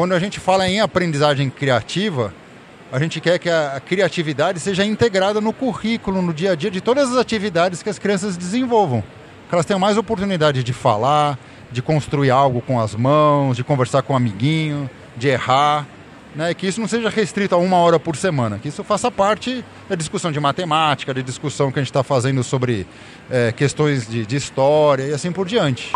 quando a gente fala em aprendizagem criativa, a gente quer que a criatividade seja integrada no currículo, no dia a dia de todas as atividades que as crianças desenvolvam. Que elas tenham mais oportunidade de falar, de construir algo com as mãos, de conversar com um amiguinho, de errar. Né, que isso não seja restrito a uma hora por semana, que isso faça parte da discussão de matemática, da discussão que a gente está fazendo sobre é, questões de, de história e assim por diante.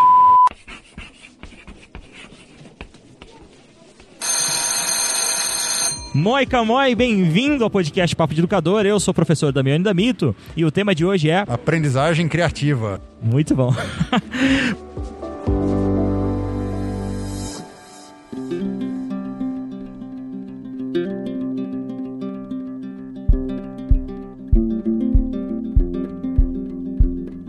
Moica Moi, bem-vindo ao podcast Papo de Educador. Eu sou o professor Damiani Damito e o tema de hoje é aprendizagem criativa. Muito bom.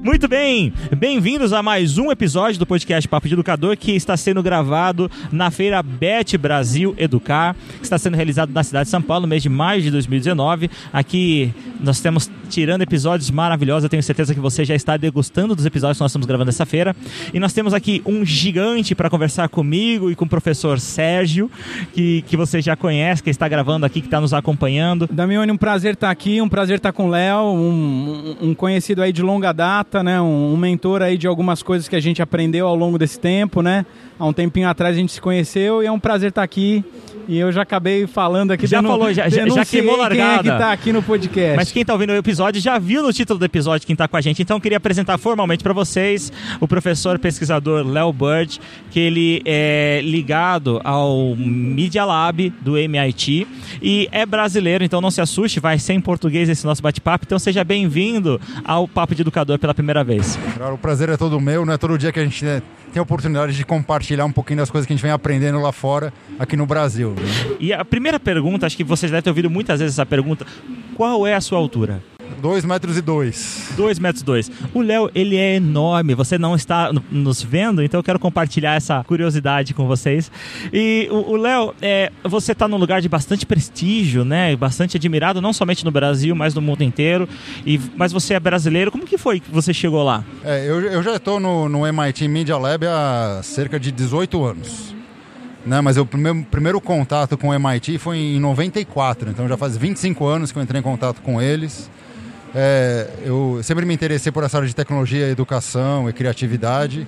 Muito bem, bem-vindos a mais um episódio do podcast Papo de Educador que está sendo gravado na feira Bet Brasil Educar, que está sendo realizado na cidade de São Paulo no mês de maio de 2019. Aqui nós temos tirando episódios maravilhosos, eu tenho certeza que você já está degustando dos episódios que nós estamos gravando essa feira. E nós temos aqui um gigante para conversar comigo e com o professor Sérgio, que, que você já conhece, que está gravando aqui, que está nos acompanhando. Damione, um prazer estar aqui, um prazer estar com o Léo, um, um conhecido aí de longa data né? Um, um, mentor aí de algumas coisas que a gente aprendeu ao longo desse tempo, né? Há um tempinho atrás a gente se conheceu e é um prazer estar aqui. E eu já acabei falando aqui. Já falou, já, já queimou largada. Quem é que tá aqui no podcast. Mas quem tá ouvindo o episódio já viu no título do episódio quem tá com a gente. Então eu queria apresentar formalmente para vocês o professor pesquisador Léo Bird, que ele é ligado ao Media Lab do MIT e é brasileiro, então não se assuste, vai ser em português esse nosso bate-papo. Então seja bem-vindo ao Papo de Educador pela primeira vez. O prazer é todo meu, não é todo dia que a gente né, tem a oportunidade de compartilhar um pouquinho das coisas que a gente vem aprendendo lá fora, aqui no Brasil. Né? E a primeira pergunta, acho que vocês devem ter ouvido muitas vezes essa pergunta: qual é a sua altura? 2 metros e 2. 2 metros e 2. O Léo, ele é enorme. Você não está nos vendo, então eu quero compartilhar essa curiosidade com vocês. E o Léo, é, você está num lugar de bastante prestígio, né? Bastante admirado, não somente no Brasil, mas no mundo inteiro. E, mas você é brasileiro. Como que foi que você chegou lá? É, eu, eu já estou no, no MIT Media Lab há cerca de 18 anos. Né, mas o primeiro, primeiro contato com o MIT foi em 94, então já faz 25 anos que eu entrei em contato com eles. É, eu sempre me interessei por essa área de tecnologia, educação e criatividade.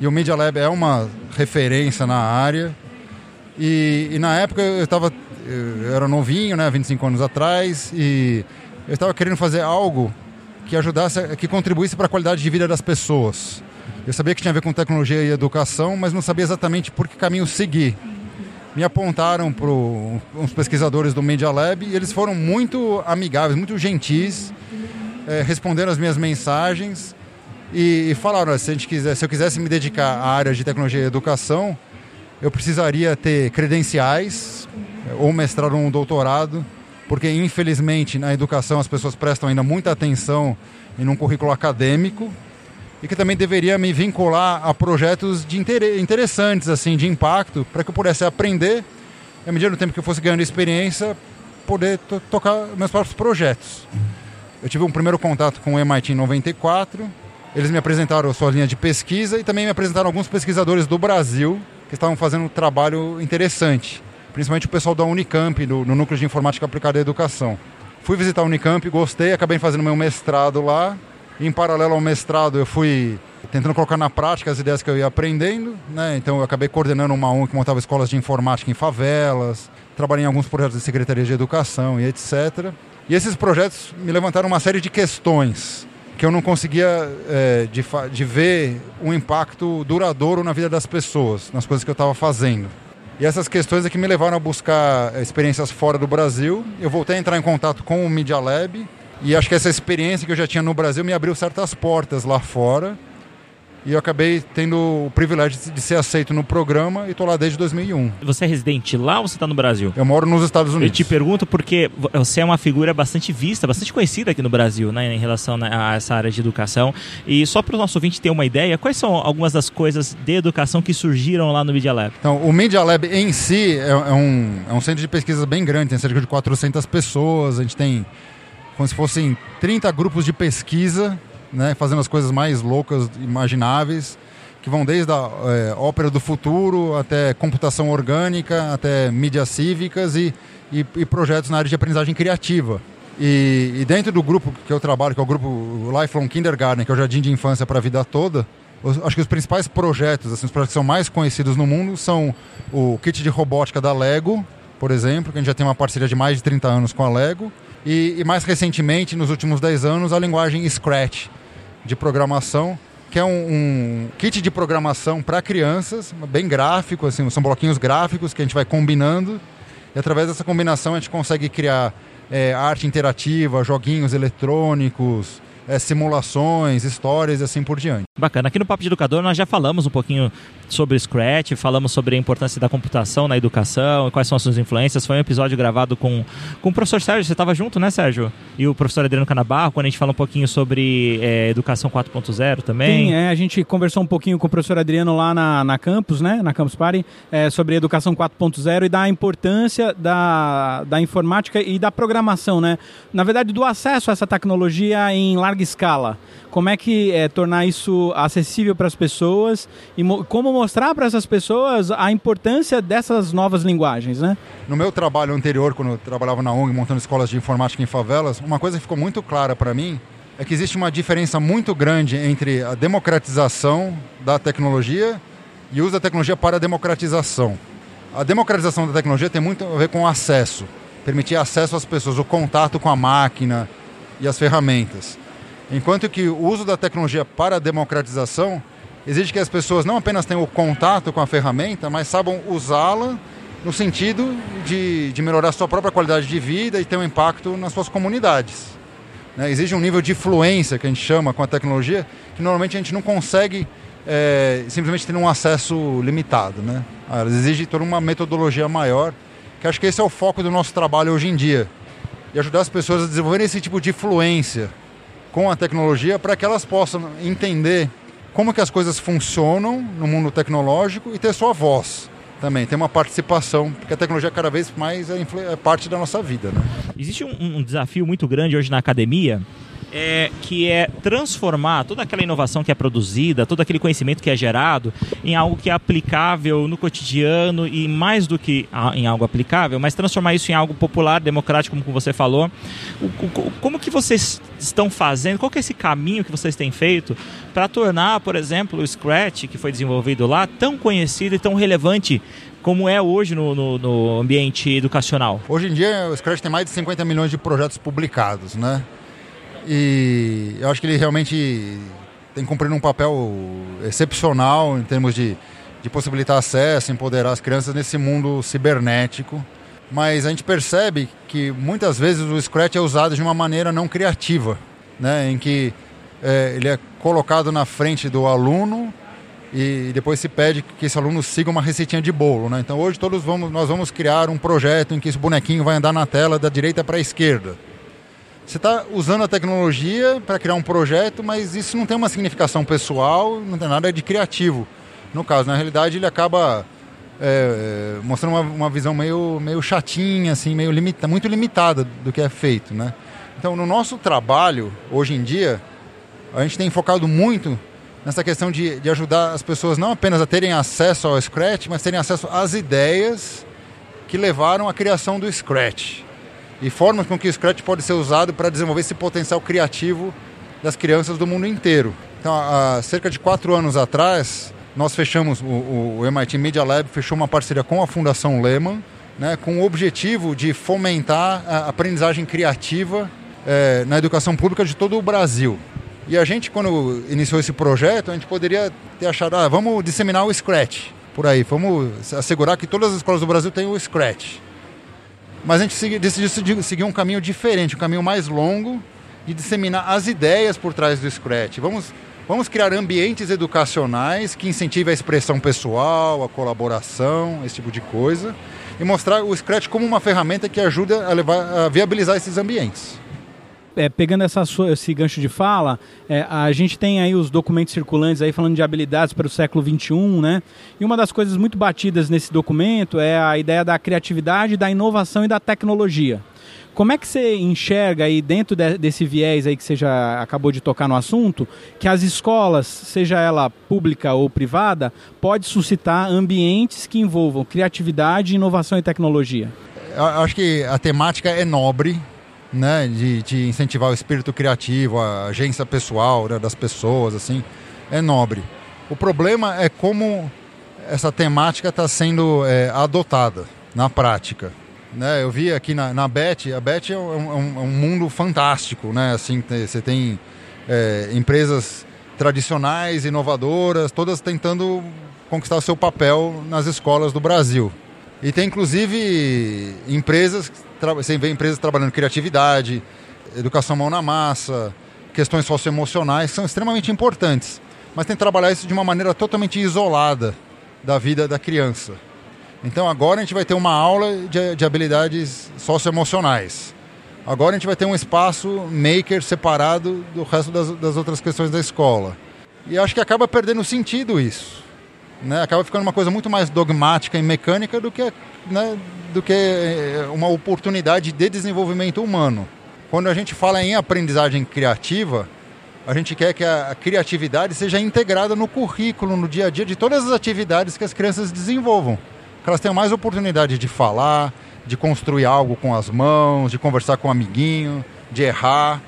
E o Media Lab é uma referência na área. E, e na época eu estava eu era novinho, né, 25 anos atrás, e eu estava querendo fazer algo que ajudasse, que contribuísse para a qualidade de vida das pessoas. Eu sabia que tinha a ver com tecnologia e educação, mas não sabia exatamente por que caminho seguir. Me apontaram para uns pesquisadores do Media Lab e eles foram muito amigáveis, muito gentis é, responderam as minhas mensagens e, e falaram: se, quiser, se eu quisesse me dedicar à área de tecnologia e educação, eu precisaria ter credenciais, ou mestrado ou um doutorado, porque infelizmente na educação as pessoas prestam ainda muita atenção em um currículo acadêmico e que também deveria me vincular a projetos de interessantes, assim, de impacto, para que eu pudesse aprender, à medida do tempo que eu fosse ganhando experiência, poder tocar meus próprios projetos. Eu tive um primeiro contato com o MIT em 94. Eles me apresentaram a sua linha de pesquisa e também me apresentaram alguns pesquisadores do Brasil que estavam fazendo um trabalho interessante, principalmente o pessoal da Unicamp, no, Núcleo de Informática Aplicada à Educação. Fui visitar a Unicamp, gostei, acabei fazendo meu mestrado lá. Em paralelo ao mestrado, eu fui tentando colocar na prática as ideias que eu ia aprendendo. Né? Então, eu acabei coordenando uma ONG que montava escolas de informática em favelas, trabalhei em alguns projetos de Secretaria de Educação e etc. E esses projetos me levantaram uma série de questões que eu não conseguia é, de, de ver um impacto duradouro na vida das pessoas, nas coisas que eu estava fazendo. E essas questões é que me levaram a buscar experiências fora do Brasil. Eu voltei a entrar em contato com o Media Lab e acho que essa experiência que eu já tinha no Brasil me abriu certas portas lá fora e eu acabei tendo o privilégio de ser aceito no programa e estou lá desde 2001. Você é residente lá ou você está no Brasil? Eu moro nos Estados Unidos. Eu te pergunto porque você é uma figura bastante vista, bastante conhecida aqui no Brasil, né, em relação né, a essa área de educação. E só para o nosso ouvinte ter uma ideia, quais são algumas das coisas de educação que surgiram lá no Media Lab? Então, o Media Lab em si é, é um, é um centro de pesquisa bem grande, tem cerca de 400 pessoas, a gente tem como se fossem 30 grupos de pesquisa né, fazendo as coisas mais loucas imagináveis. que vão desde a é, ópera do futuro até computação orgânica, até mídias cívicas e, e, e projetos na área de aprendizagem criativa. E, e, dentro do grupo que eu trabalho, que é o grupo Lifelong Kindergarten, que é o jardim de infância para a vida toda, acho que os principais projetos, assim, os projetos que são mais conhecidos no mundo são o kit de robótica da Lego, por exemplo, que a gente já tem uma parceria de mais de 30 anos com a Lego, e, e mais recentemente, nos últimos 10 anos, a linguagem Scratch de programação, que é um, um kit de programação para crianças, bem gráfico, assim, são bloquinhos gráficos que a gente vai combinando, e através dessa combinação a gente consegue criar é, arte interativa, joguinhos eletrônicos, é, simulações, histórias e assim por diante. Bacana. Aqui no Papo de Educador nós já falamos um pouquinho sobre Scratch, falamos sobre a importância da computação na educação e quais são as suas influências. Foi um episódio gravado com, com o professor Sérgio, você estava junto, né, Sérgio? E o professor Adriano Canabarro, quando a gente fala um pouquinho sobre é, educação 4.0 também. Sim, é, a gente conversou um pouquinho com o professor Adriano lá na, na campus, né, na Campus Party, é, sobre educação 4.0 e da importância da, da informática e da programação, né? Na verdade, do acesso a essa tecnologia em larga larga escala. Como é que é tornar isso acessível para as pessoas e mo como mostrar para essas pessoas a importância dessas novas linguagens, né? No meu trabalho anterior, quando eu trabalhava na ONG montando escolas de informática em favelas, uma coisa que ficou muito clara para mim é que existe uma diferença muito grande entre a democratização da tecnologia e o uso da tecnologia para a democratização. A democratização da tecnologia tem muito a ver com o acesso, permitir acesso às pessoas, o contato com a máquina e as ferramentas. Enquanto que o uso da tecnologia para a democratização exige que as pessoas não apenas tenham o contato com a ferramenta, mas saibam usá-la no sentido de, de melhorar a sua própria qualidade de vida e ter um impacto nas suas comunidades. Né? Exige um nível de fluência, que a gente chama, com a tecnologia, que normalmente a gente não consegue é, simplesmente ter um acesso limitado. Né? Ela exige toda uma metodologia maior, que acho que esse é o foco do nosso trabalho hoje em dia. E ajudar as pessoas a desenvolverem esse tipo de fluência com a tecnologia para que elas possam entender como que as coisas funcionam no mundo tecnológico e ter sua voz também, ter uma participação, porque a tecnologia cada vez mais é, é parte da nossa vida. Né? Existe um, um desafio muito grande hoje na academia é, que é transformar toda aquela inovação que é produzida, todo aquele conhecimento que é gerado, em algo que é aplicável no cotidiano e mais do que em algo aplicável, mas transformar isso em algo popular, democrático, como você falou. como que vocês estão fazendo? Qual que é esse caminho que vocês têm feito para tornar, por exemplo, o Scratch, que foi desenvolvido lá, tão conhecido e tão relevante como é hoje no, no, no, ambiente educacional? Hoje em dia, o Scratch tem mais de 50 milhões de projetos publicados, né? E eu acho que ele realmente tem cumprido um papel excepcional em termos de, de possibilitar acesso, empoderar as crianças nesse mundo cibernético. Mas a gente percebe que muitas vezes o Scratch é usado de uma maneira não criativa, né? em que é, ele é colocado na frente do aluno e depois se pede que esse aluno siga uma receitinha de bolo. Né? Então hoje todos vamos, nós vamos criar um projeto em que esse bonequinho vai andar na tela da direita para a esquerda. Você está usando a tecnologia para criar um projeto, mas isso não tem uma significação pessoal, não tem nada de criativo. No caso, na realidade, ele acaba é, mostrando uma, uma, visão meio, meio chatinha, assim, meio limita, muito limitada do que é feito, né? Então, no nosso trabalho, hoje em dia, a gente tem focado muito nessa questão de, de ajudar as pessoas não apenas a terem acesso ao Scratch, mas terem acesso às ideias que levaram à criação do Scratch e formas com que o Scratch pode ser usado para desenvolver esse potencial criativo das crianças do mundo inteiro. Então, há cerca de quatro anos atrás, nós fechamos, o, o MIT Media Lab fechou uma parceria com a Fundação Lehman, né, com o objetivo de fomentar a aprendizagem criativa é, na educação pública de todo o Brasil. E a gente, quando iniciou esse projeto, a gente poderia ter achado, ah, vamos disseminar o Scratch por aí, vamos assegurar que todas as escolas do Brasil tenham o Scratch. Mas a gente decidiu seguir um caminho diferente, um caminho mais longo de disseminar as ideias por trás do Scratch. Vamos, vamos criar ambientes educacionais que incentivem a expressão pessoal, a colaboração, esse tipo de coisa, e mostrar o Scratch como uma ferramenta que ajuda a, levar, a viabilizar esses ambientes é, pegando essa, esse gancho de fala, é, a gente tem aí os documentos circulantes aí falando de habilidades para o século XXI, né? E uma das coisas muito batidas nesse documento é a ideia da criatividade, da inovação e da tecnologia. Como é que você enxerga aí, dentro de, desse viés aí que você já acabou de tocar no assunto, que as escolas, seja ela pública ou privada, pode suscitar ambientes que envolvam criatividade, inovação e tecnologia? Eu acho que a temática é nobre, né, de, de incentivar o espírito criativo, a agência pessoal né, das pessoas, assim, é nobre. O problema é como essa temática está sendo é, adotada na prática. Né, eu vi aqui na, na BET, a BET é um, é um, é mundo fantástico, né? Assim, você tem é, empresas tradicionais, inovadoras, todas tentando conquistar o seu papel nas escolas do Brasil. E tem inclusive empresas, você vê empresas trabalhando criatividade, educação mão na massa, questões socioemocionais são extremamente importantes. Mas tem que trabalhar isso de uma maneira totalmente isolada da vida da criança. Então agora a gente vai ter uma aula de, de habilidades socioemocionais. Agora a gente vai ter um espaço maker separado do resto das, das outras questões da escola. E acho que acaba perdendo sentido isso. Né? Acaba ficando uma coisa muito mais dogmática e mecânica do que, né, do que eh, uma oportunidade de desenvolvimento humano. Quando a gente fala em aprendizagem criativa, a gente quer que a criatividade seja integrada no currículo, no dia a dia de todas as atividades que as crianças desenvolvam que elas tenham mais oportunidade de falar, de construir algo com as mãos, de conversar com um amiguinho, de errar.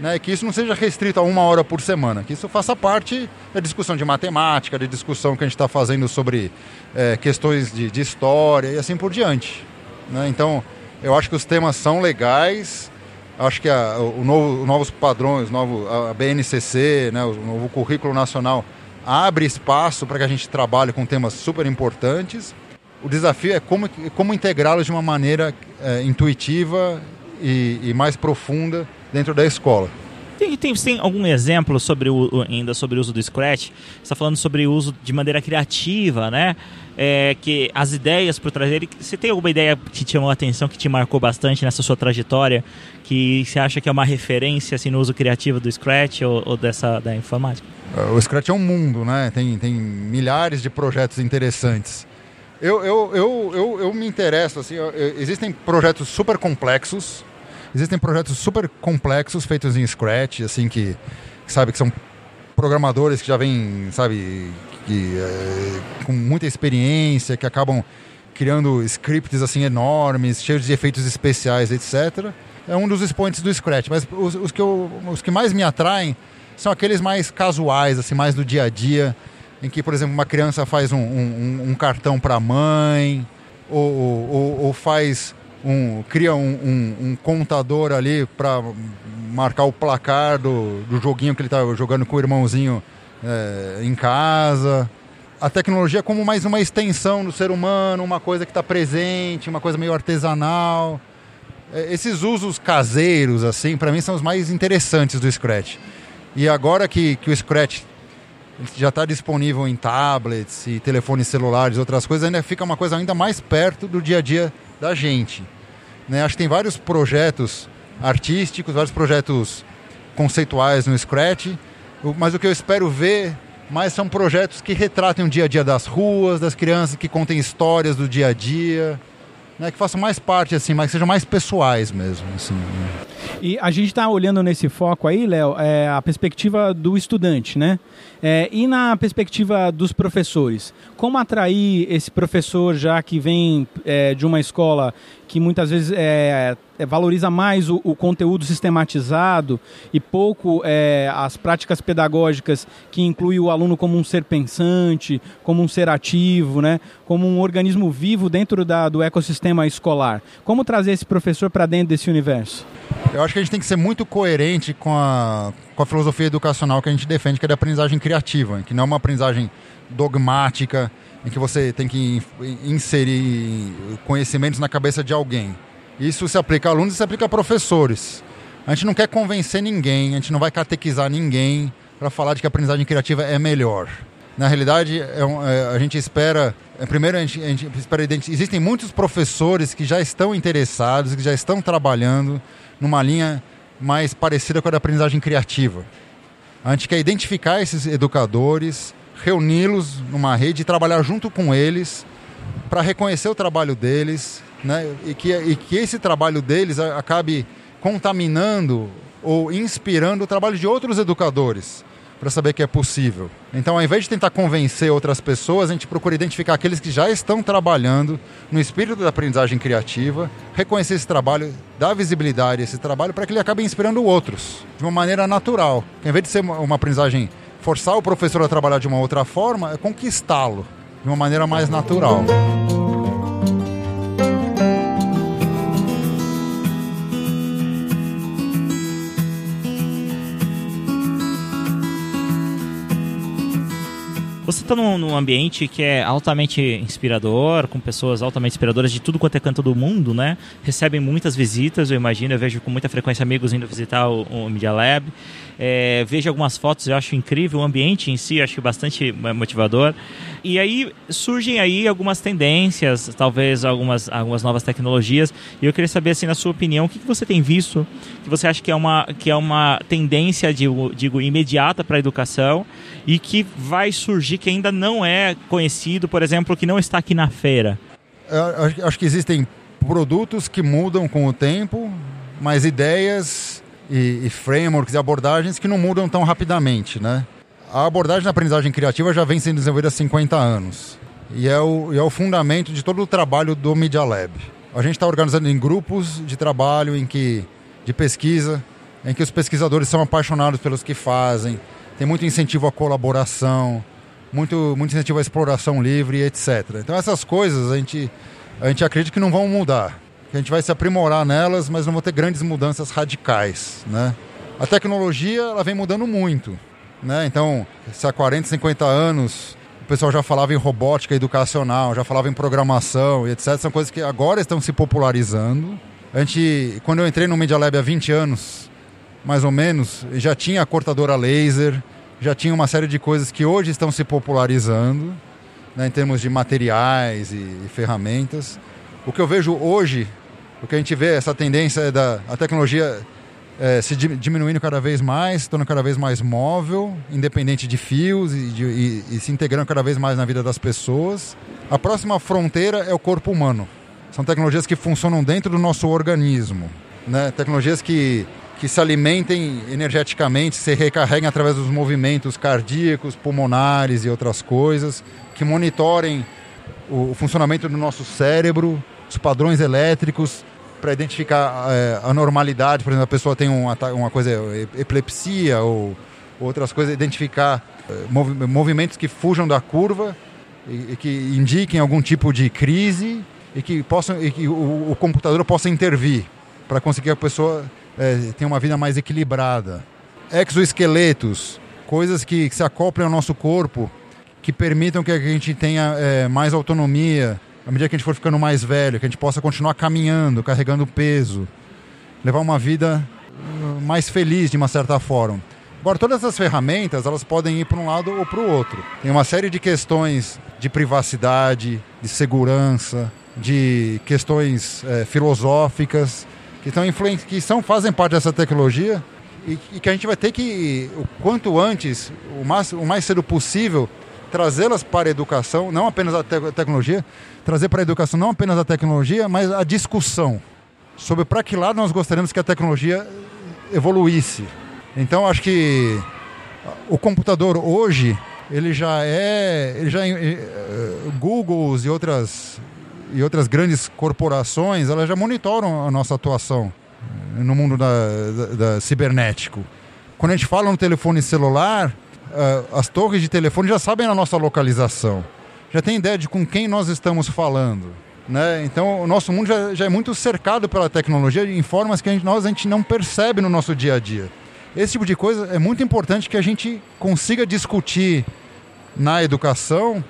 Né, que isso não seja restrito a uma hora por semana, que isso faça parte da discussão de matemática, da discussão que a gente está fazendo sobre é, questões de, de, história e assim por diante. Né? Então, eu acho que os temas são legais, acho que a, o novo, os novos padrões, novo, a BNCC, né, o novo currículo nacional abre espaço para que a gente trabalhe com temas super importantes o desafio é como, como integrá-los de uma maneira é, intuitiva e, e, mais profunda dentro da escola. Tem, tem, tem algum exemplo sobre o, ainda sobre o uso do Scratch? Você está falando sobre o uso de maneira criativa, né? É, que as ideias por trás dele. Você tem alguma ideia que te chamou a atenção, que te marcou bastante nessa sua trajetória, que você acha que é uma referência assim, no uso criativo do Scratch ou, ou dessa da informática? O Scratch é um mundo, né? Tem, tem milhares de projetos interessantes. Eu, eu, eu, eu, eu me interesso, assim, eu, existem projetos super complexos, existem projetos super complexos feitos em Scratch, assim, que, sabe, que são programadores que já vêm, sabe, que, é, com muita experiência, que acabam criando scripts, assim, enormes, cheios de efeitos especiais, etc. É um dos expoentes do Scratch, mas os, os, que, eu, os que mais me atraem são aqueles mais casuais, assim, mais do dia a dia, em que, por exemplo, uma criança faz um, um, um cartão para a mãe, ou, ou, ou, faz um. cria um, um contador ali para marcar o placar do, do joguinho que ele está jogando com o irmãozinho é, em casa. A tecnologia como mais uma extensão do ser humano, uma coisa que está presente, uma coisa meio artesanal. É, esses usos caseiros, assim, para mim são os mais interessantes do Scratch. E agora que, que o Scratch já está disponível em tablets e telefones celulares outras coisas, ainda fica uma coisa ainda mais perto do dia a dia da gente. Né? Acho que tem vários projetos artísticos, vários projetos conceituais no Scratch, mas o que eu espero ver mais são projetos que retratem o dia a dia das ruas, das crianças, que contem histórias do dia a dia, né? que façam mais parte, assim, mas que sejam mais pessoais mesmo. Assim, né? E a gente está olhando nesse foco aí, Léo, é, a perspectiva do estudante, né? É, e na perspectiva dos professores, como atrair esse professor já que vem é, de uma escola que muitas vezes é, é, valoriza mais o, o, conteúdo sistematizado e pouco é, as práticas pedagógicas que inclui o aluno como um ser pensante, como um ser ativo, né? como um organismo vivo dentro da, do ecossistema escolar. Como trazer esse professor para dentro desse universo? Eu acho que a gente tem que ser muito coerente com a, com a filosofia educacional que a gente defende, que é da aprendizagem criativa, que não é uma aprendizagem dogmática, em que você tem que inserir conhecimentos na cabeça de alguém. Isso se aplica a alunos e se aplica a professores. A gente não quer convencer ninguém, a gente não vai catequizar ninguém para falar de que a aprendizagem criativa é melhor. Na realidade, é, é, a gente espera. É, primeiro, a gente, a gente espera. Existem muitos professores que já estão interessados, que já estão trabalhando numa linha mais parecida com a da aprendizagem criativa. A gente quer identificar esses educadores, reuni-los numa rede e trabalhar junto com eles para reconhecer o trabalho deles né? e, que, e que esse trabalho deles acabe contaminando ou inspirando o trabalho de outros educadores para saber que é possível. Então, ao invés de tentar convencer outras pessoas, a gente procura identificar aqueles que já estão trabalhando no espírito da aprendizagem criativa, reconhecer esse trabalho, dar visibilidade a esse trabalho para que ele acabe inspirando outros de uma maneira natural. Ao invés de ser uma aprendizagem forçar o professor a trabalhar de uma outra forma, é conquistá-lo de uma maneira mais natural. Você está num, num, ambiente que é altamente inspirador, com pessoas altamente inspiradoras de tudo quanto é canto do mundo, né? Recebem muitas visitas, eu imagino, eu vejo com muita frequência amigos indo visitar o, o Media Lab. É, vejo algumas fotos, eu acho incrível, o ambiente em si, acho bastante motivador. E aí surgem aí algumas tendências, talvez algumas, algumas novas tecnologias. E eu queria saber, assim, na sua opinião, o que, que você tem visto que você acha que é uma, que é uma tendência, digo, digo imediata para a educação e que vai surgir que ainda não é conhecido, por exemplo, que não está aqui na feira? Eu acho que existem produtos que mudam com o tempo, mas ideias e, e frameworks e abordagens que não mudam tão rapidamente, né? A abordagem da aprendizagem criativa já vem sendo desenvolvida há 50 anos e é o, e é o fundamento de todo o trabalho do Media Lab. A gente está organizando em grupos de trabalho em que de pesquisa, em que os pesquisadores são apaixonados pelos que fazem, tem muito incentivo à colaboração, muito, muito incentivo à exploração livre, etc. Então essas coisas a gente, a gente acredita que não vão mudar, que a gente vai se aprimorar nelas, mas não vão ter grandes mudanças radicais, né? A tecnologia ela vem mudando muito. Né? Então, se há 40, 50 anos o pessoal já falava em robótica educacional, já falava em programação e etc. São coisas que agora estão se popularizando. A gente, quando eu entrei no Media Lab há 20 anos, mais ou menos, já tinha a cortadora laser, já tinha uma série de coisas que hoje estão se popularizando, né, em termos de materiais e, e, ferramentas. O que eu vejo hoje, o que a gente vê, essa tendência é da a tecnologia é, se diminuindo cada vez mais, tornando cada vez mais móvel, independente de fios e, de, e, e, se integrando cada vez mais na vida das pessoas. A próxima fronteira é o corpo humano. São tecnologias que funcionam dentro do nosso organismo, né? tecnologias que, que se alimentem energeticamente, se recarreguem através dos movimentos cardíacos, pulmonares e outras coisas, que monitorem o, funcionamento do nosso cérebro, os padrões elétricos, para identificar é, a normalidade, por exemplo, a pessoa tem um, uma coisa, epilepsia ou outras coisas, identificar é, movimentos que fujam da curva e, e, que indiquem algum tipo de crise e que, possam, e que o, o computador possa intervir para conseguir a pessoa é, uma vida mais equilibrada. Exoesqueletos, coisas que, que se acoplem ao nosso corpo, que permitam que a gente tenha é, mais autonomia, à medida que a gente for ficando mais velho, que a gente possa continuar caminhando, carregando peso, levar uma vida uh, mais feliz de uma certa forma. Agora, todas essas ferramentas, elas podem ir para um lado ou para o outro. Tem uma série de questões de privacidade, de segurança, de questões é, filosóficas que, estão que são, fazem parte dessa tecnologia e, e, que a gente vai ter que, o quanto antes, o mais, o mais cedo possível, trazê-las para a educação, não apenas a te tecnologia, trazer para a educação não apenas a tecnologia, mas a discussão sobre para que lado nós gostaríamos que a tecnologia evoluísse. Então acho que o computador hoje ele já é, ele já uh, Googles e outras e outras grandes corporações, elas já monitoram a nossa atuação no mundo da, da, da cibernético. Quando a gente fala no telefone celular, uh, as torres de telefone já sabem a nossa localização, já tem ideia de com quem nós estamos falando. Né? Então, o nosso mundo já, já, é muito cercado pela tecnologia em formas que a gente, nós a gente não percebe no nosso dia a dia. Esse tipo de coisa é muito importante que a gente consiga discutir na educação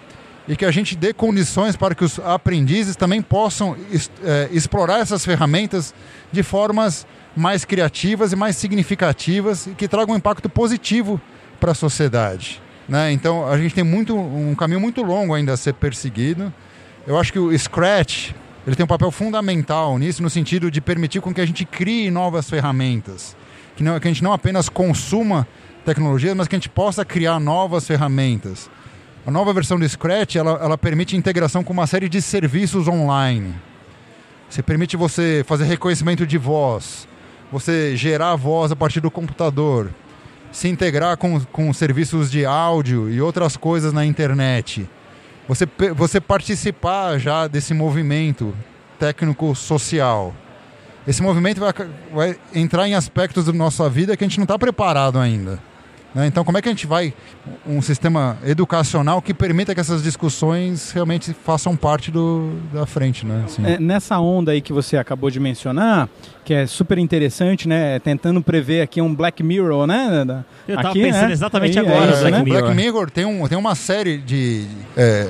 e que a gente dê condições para que os aprendizes também possam é, explorar essas ferramentas de formas mais criativas e mais significativas e que tragam um impacto positivo para a sociedade. Né? Então a gente tem muito, um caminho muito longo ainda a ser perseguido. Eu acho que o Scratch ele tem um papel fundamental nisso, no sentido de permitir com que a gente crie novas ferramentas. Que, não, que a gente não apenas consuma tecnologias, mas que a gente possa criar novas ferramentas. A nova versão do Scratch ela, ela permite integração com uma série de serviços online. Você permite você fazer reconhecimento de voz, você gerar voz a partir do computador, se integrar com, com serviços de áudio e outras coisas na internet. Você, você participar já desse movimento técnico-social. Esse movimento vai, vai entrar em aspectos da nossa vida que a gente não está preparado ainda. Né? Então, como é que a gente vai um sistema educacional que permita que essas discussões realmente façam parte do, da frente, né? Assim. É, nessa onda aí que você acabou de mencionar, que é super interessante, né? Tentando prever aqui um Black Mirror, né? Eu estava pensando né? exatamente aí, agora. É, Black, né? Mirror. Black Mirror tem, um, tem uma série de. É,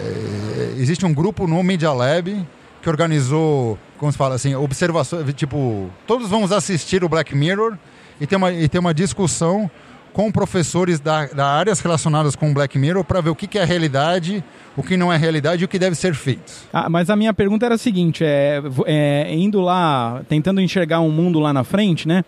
existe um grupo no Media Lab que organizou, como se fala assim, observações, tipo, todos vamos assistir o Black Mirror e ter uma, e ter uma discussão com professores da, da áreas relacionadas com Black Mirror para ver o que, que, é realidade, o que não é realidade e o que deve ser feito. Ah, mas a minha pergunta era a seguinte: é, é, indo lá, tentando enxergar um mundo lá na frente, né?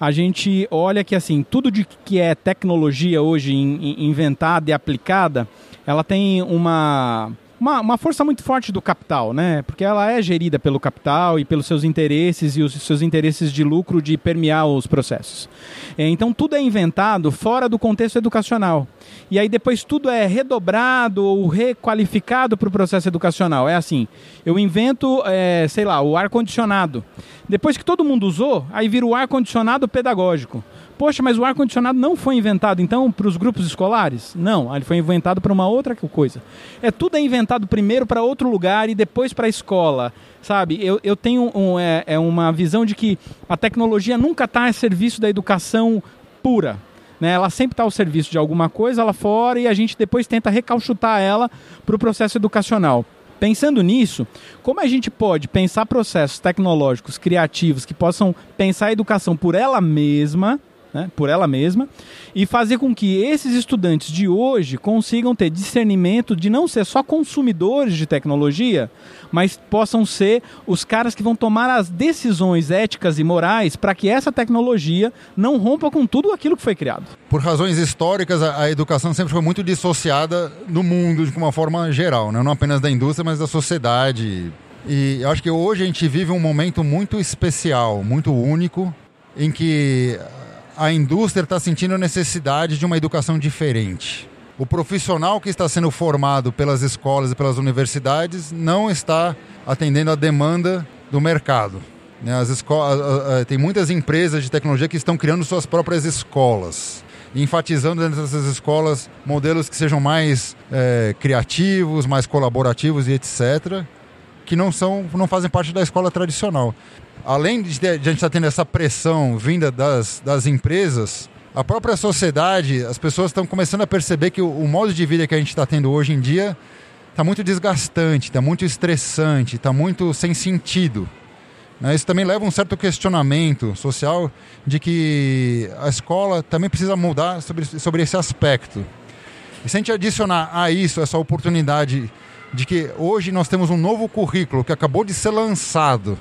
A gente olha que assim, tudo de que é tecnologia hoje in, in, inventada e aplicada, ela tem uma uma, uma força muito forte do capital, né? Porque ela é gerida pelo capital e pelos seus interesses e os seus interesses de lucro de permear os processos. É, então tudo é inventado fora do contexto educacional. E aí depois tudo é redobrado ou requalificado para o processo educacional. É assim, eu invento, é, sei lá, o ar-condicionado. Depois que todo mundo usou, aí vira o ar-condicionado pedagógico. Poxa, mas o ar-condicionado não foi inventado então para os grupos escolares? Não, ele foi inventado para uma outra coisa. É tudo é inventado primeiro para outro lugar e depois para a escola. Sabe, eu, eu tenho um, é, é uma visão de que a tecnologia nunca está a serviço da educação pura. Né? Ela sempre está ao serviço de alguma coisa lá fora e a gente depois tenta recalchutar ela para o processo educacional. Pensando nisso, como a gente pode pensar processos tecnológicos criativos que possam pensar a educação por ela mesma, né, por ela mesma, e fazer com que esses estudantes de hoje consigam ter discernimento de não ser só consumidores de tecnologia, mas possam ser os caras que vão tomar as decisões éticas e morais para que essa tecnologia não rompa com tudo aquilo que foi criado. Por razões históricas, a, a educação sempre foi muito dissociada no mundo de uma forma geral, né? não apenas da indústria, mas da sociedade. E acho que hoje a gente vive um momento muito especial, muito único, em que a indústria está sentindo necessidade de uma educação diferente. O profissional que está sendo formado pelas escolas e pelas universidades não está atendendo a demanda do mercado. Né? As escolas, tem muitas empresas de tecnologia que estão criando suas próprias escolas enfatizando dentro dessas escolas modelos que sejam mais é, criativos, mais colaborativos e etc., que não são, não fazem parte da escola tradicional além de, a gente estar tá tendo essa pressão vinda das, das empresas, a própria sociedade, as pessoas estão começando a perceber que o, o modo de vida que a gente está tendo hoje em dia está muito desgastante, está muito estressante, está muito sem sentido. Né? Isso também leva a um certo questionamento social de que a escola também precisa mudar sobre, sobre esse aspecto. E se a gente adicionar a isso essa oportunidade de que hoje nós temos um novo currículo que acabou de ser lançado,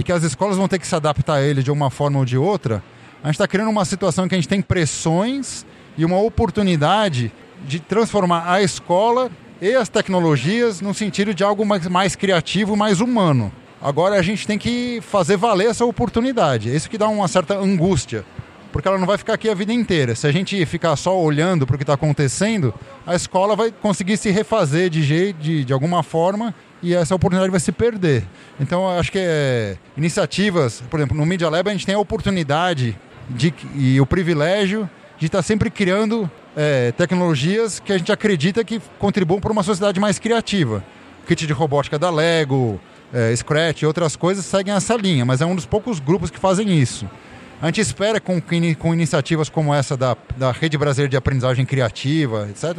e que as escolas vão ter que se adaptar a ele de uma forma ou de outra, a gente está criando uma situação em que a gente tem pressões e uma oportunidade de transformar a escola e as tecnologias no sentido de algo mais, mais criativo, mais humano. Agora a gente tem que fazer valer essa oportunidade. É isso que dá uma certa angústia, porque ela não vai ficar aqui a vida inteira. Se a gente ficar só olhando para o que está acontecendo, a escola vai conseguir se refazer de jeito, de, de alguma forma, e essa oportunidade vai se perder. Então, acho que é, iniciativas, por exemplo, no Media Lab a gente tem a oportunidade de, e o privilégio de estar sempre criando é, tecnologias que a gente acredita que contribuam para uma sociedade mais criativa. Kit de robótica da Lego, é, Scratch e outras coisas seguem essa linha, mas é um dos poucos grupos que fazem isso. A gente espera com, com iniciativas como essa da, da Rede Brasileira de Aprendizagem Criativa, etc.,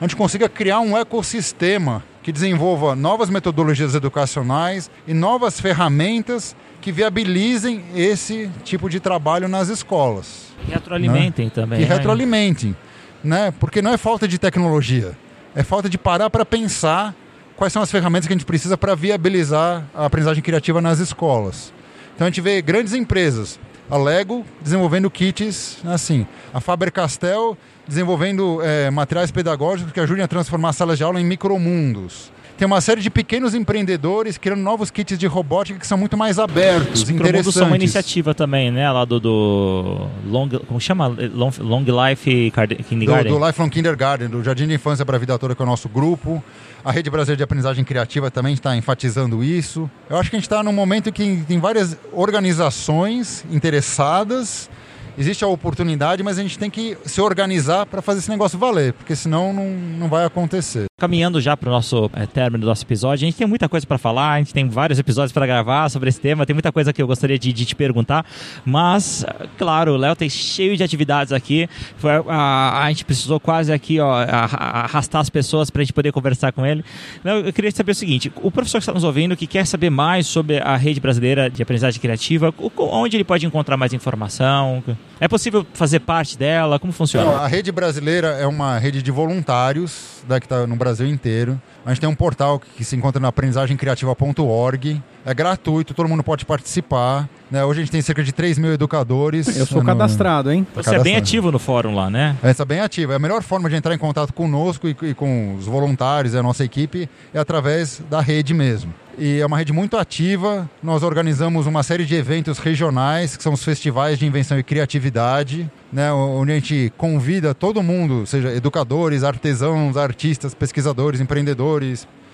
a gente consiga criar um ecossistema que desenvolva novas metodologias educacionais e novas ferramentas que viabilizem esse tipo de trabalho nas escolas. E retroalimentem né? também. Que né? retroalimentem. Né? Porque não é falta de tecnologia, é falta de parar para pensar quais são as ferramentas que a gente precisa para viabilizar a aprendizagem criativa nas escolas. Então a gente vê grandes empresas, a Lego desenvolvendo kits assim, a Faber-Castell desenvolvendo é, materiais pedagógicos que ajudem a transformar salas de aula em micromundos. Tem uma série de pequenos empreendedores criando novos kits de robótica que são muito mais abertos, interessantes. são uma iniciativa também, né? Lá do, do Long, como chama? Long, Long Life Kindergarten. Do, do Lifelong Kindergarten, do Jardim de Infância para a Vida Toda, que é o nosso grupo. A Rede Brasileira de Aprendizagem Criativa também está enfatizando isso. Eu acho que a gente está num momento que tem várias organizações interessadas existe a oportunidade, mas a gente tem que se organizar para fazer esse negócio valer, porque senão não, não vai acontecer. Caminhando já para o nosso é, término do nosso episódio, a gente tem muita coisa para falar, a gente tem vários episódios para gravar sobre esse tema, tem muita coisa que eu gostaria de, de te perguntar, mas, claro, o Léo tem cheio de atividades aqui, Foi, a, a, gente precisou quase aqui ó, arrastar as pessoas para a gente poder conversar com ele. Eu queria saber o seguinte, o professor que está nos ouvindo, que quer saber mais sobre a rede brasileira de aprendizagem criativa, onde ele pode encontrar mais informação? É possível fazer parte dela? Como funciona? A rede brasileira é uma rede de voluntários né, que está no Brasil inteiro. A gente tem um portal que se encontra na aprendizagemcriativa.org. É gratuito, todo mundo pode participar. Né? Hoje a gente tem cerca de 3 mil educadores. Eu sou no... cadastrado, hein? Você cadastrado. é bem ativo no fórum lá, né? É, é bem ativo. É a melhor forma de entrar em contato conosco e, e com os voluntários e a nossa equipe é através da rede mesmo e é uma rede muito ativa. Nós organizamos uma série de eventos regionais, que são os festivais de invenção e criatividade, né, onde a gente convida todo mundo, seja educadores, artesãos, artistas, pesquisadores, empreendedores,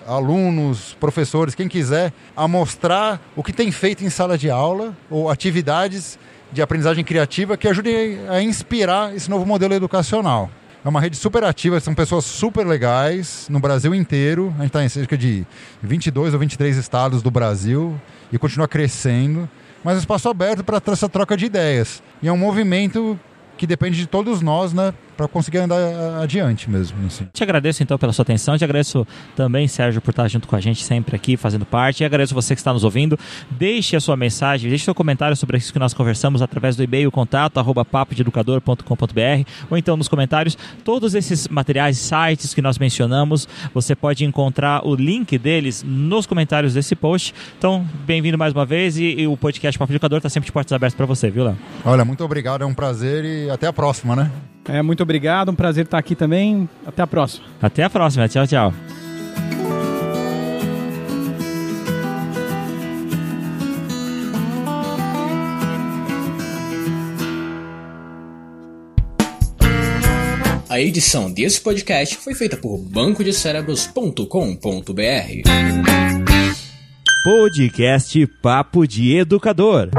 alunos, professores, quem quiser, a mostrar o que tem feito em sala de aula ou atividades de aprendizagem criativa que ajudem a inspirar esse novo modelo educacional. É uma rede super ativa, são pessoas super legais no Brasil inteiro. A gente está em cerca de 22 ou 23 estados do Brasil e continua crescendo. Mas um espaço aberto para essa troca de ideias. E é um movimento que depende de todos nós, né? Para conseguir andar adiante mesmo. Assim. Te agradeço então pela sua atenção, te agradeço também, Sérgio, por estar junto com a gente sempre aqui, fazendo parte, e agradeço você que está nos ouvindo. Deixe a sua mensagem, deixe seu comentário sobre isso que nós conversamos através do e-mail contato arroba papodeeducador.com.br ou então nos comentários. Todos esses materiais, sites que nós mencionamos, você pode encontrar o link deles nos comentários desse post. Então, bem-vindo mais uma vez e, e, o podcast Papo Educador está sempre de portas abertas para você, viu, Léo? Olha, muito obrigado, é um prazer e até a próxima, né? É, muito obrigado, um prazer estar aqui também. Até a próxima. Até a próxima. Tchau, tchau. A edição desse podcast foi feita por bancodecerebros.com.br. Podcast Papo de Educador.